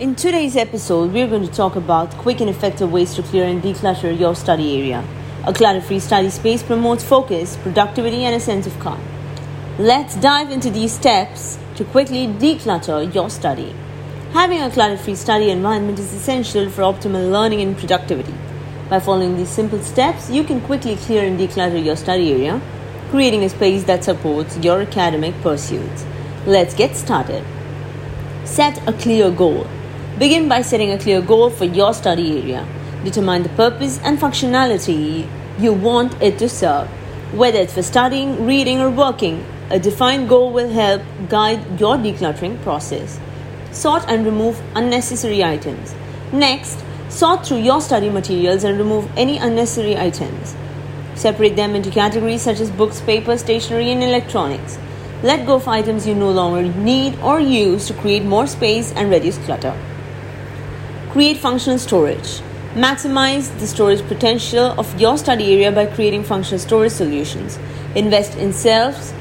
In today's episode, we're going to talk about quick and effective ways to clear and declutter your study area. A clutter free study space promotes focus, productivity, and a sense of calm. Let's dive into these steps to quickly declutter your study. Having a clutter free study environment is essential for optimal learning and productivity. By following these simple steps, you can quickly clear and declutter your study area, creating a space that supports your academic pursuits. Let's get started. Set a clear goal. Begin by setting a clear goal for your study area. Determine the purpose and functionality you want it to serve. Whether it's for studying, reading, or working, a defined goal will help guide your decluttering process. Sort and remove unnecessary items. Next, sort through your study materials and remove any unnecessary items. Separate them into categories such as books, paper, stationery, and electronics. Let go of items you no longer need or use to create more space and reduce clutter. Create functional storage. Maximize the storage potential of your study area by creating functional storage solutions. Invest in shelves,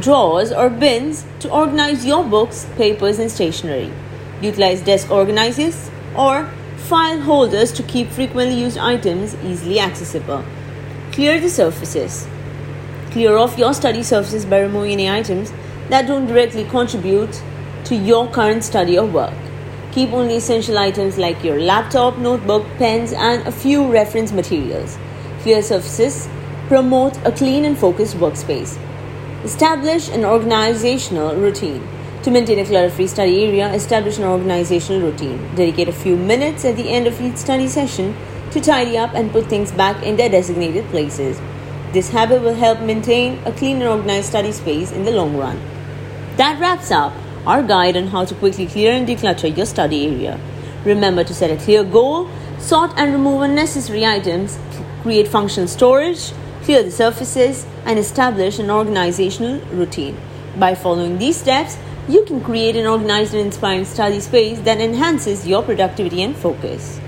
drawers, or bins to organize your books, papers, and stationery. Utilize desk organizers or file holders to keep frequently used items easily accessible. Clear the surfaces. Clear off your study surfaces by removing any items that don't directly contribute to your current study or work. Keep only essential items like your laptop, notebook, pens, and a few reference materials. Clear surfaces promote a clean and focused workspace. Establish an organizational routine. To maintain a clutter free study area, establish an organizational routine. Dedicate a few minutes at the end of each study session to tidy up and put things back in their designated places. This habit will help maintain a clean and organized study space in the long run. That wraps up our guide on how to quickly clear and declutter your study area. Remember to set a clear goal, sort and remove unnecessary items, create functional storage, clear the surfaces, and establish an organizational routine. By following these steps, you can create an organized and inspiring study space that enhances your productivity and focus.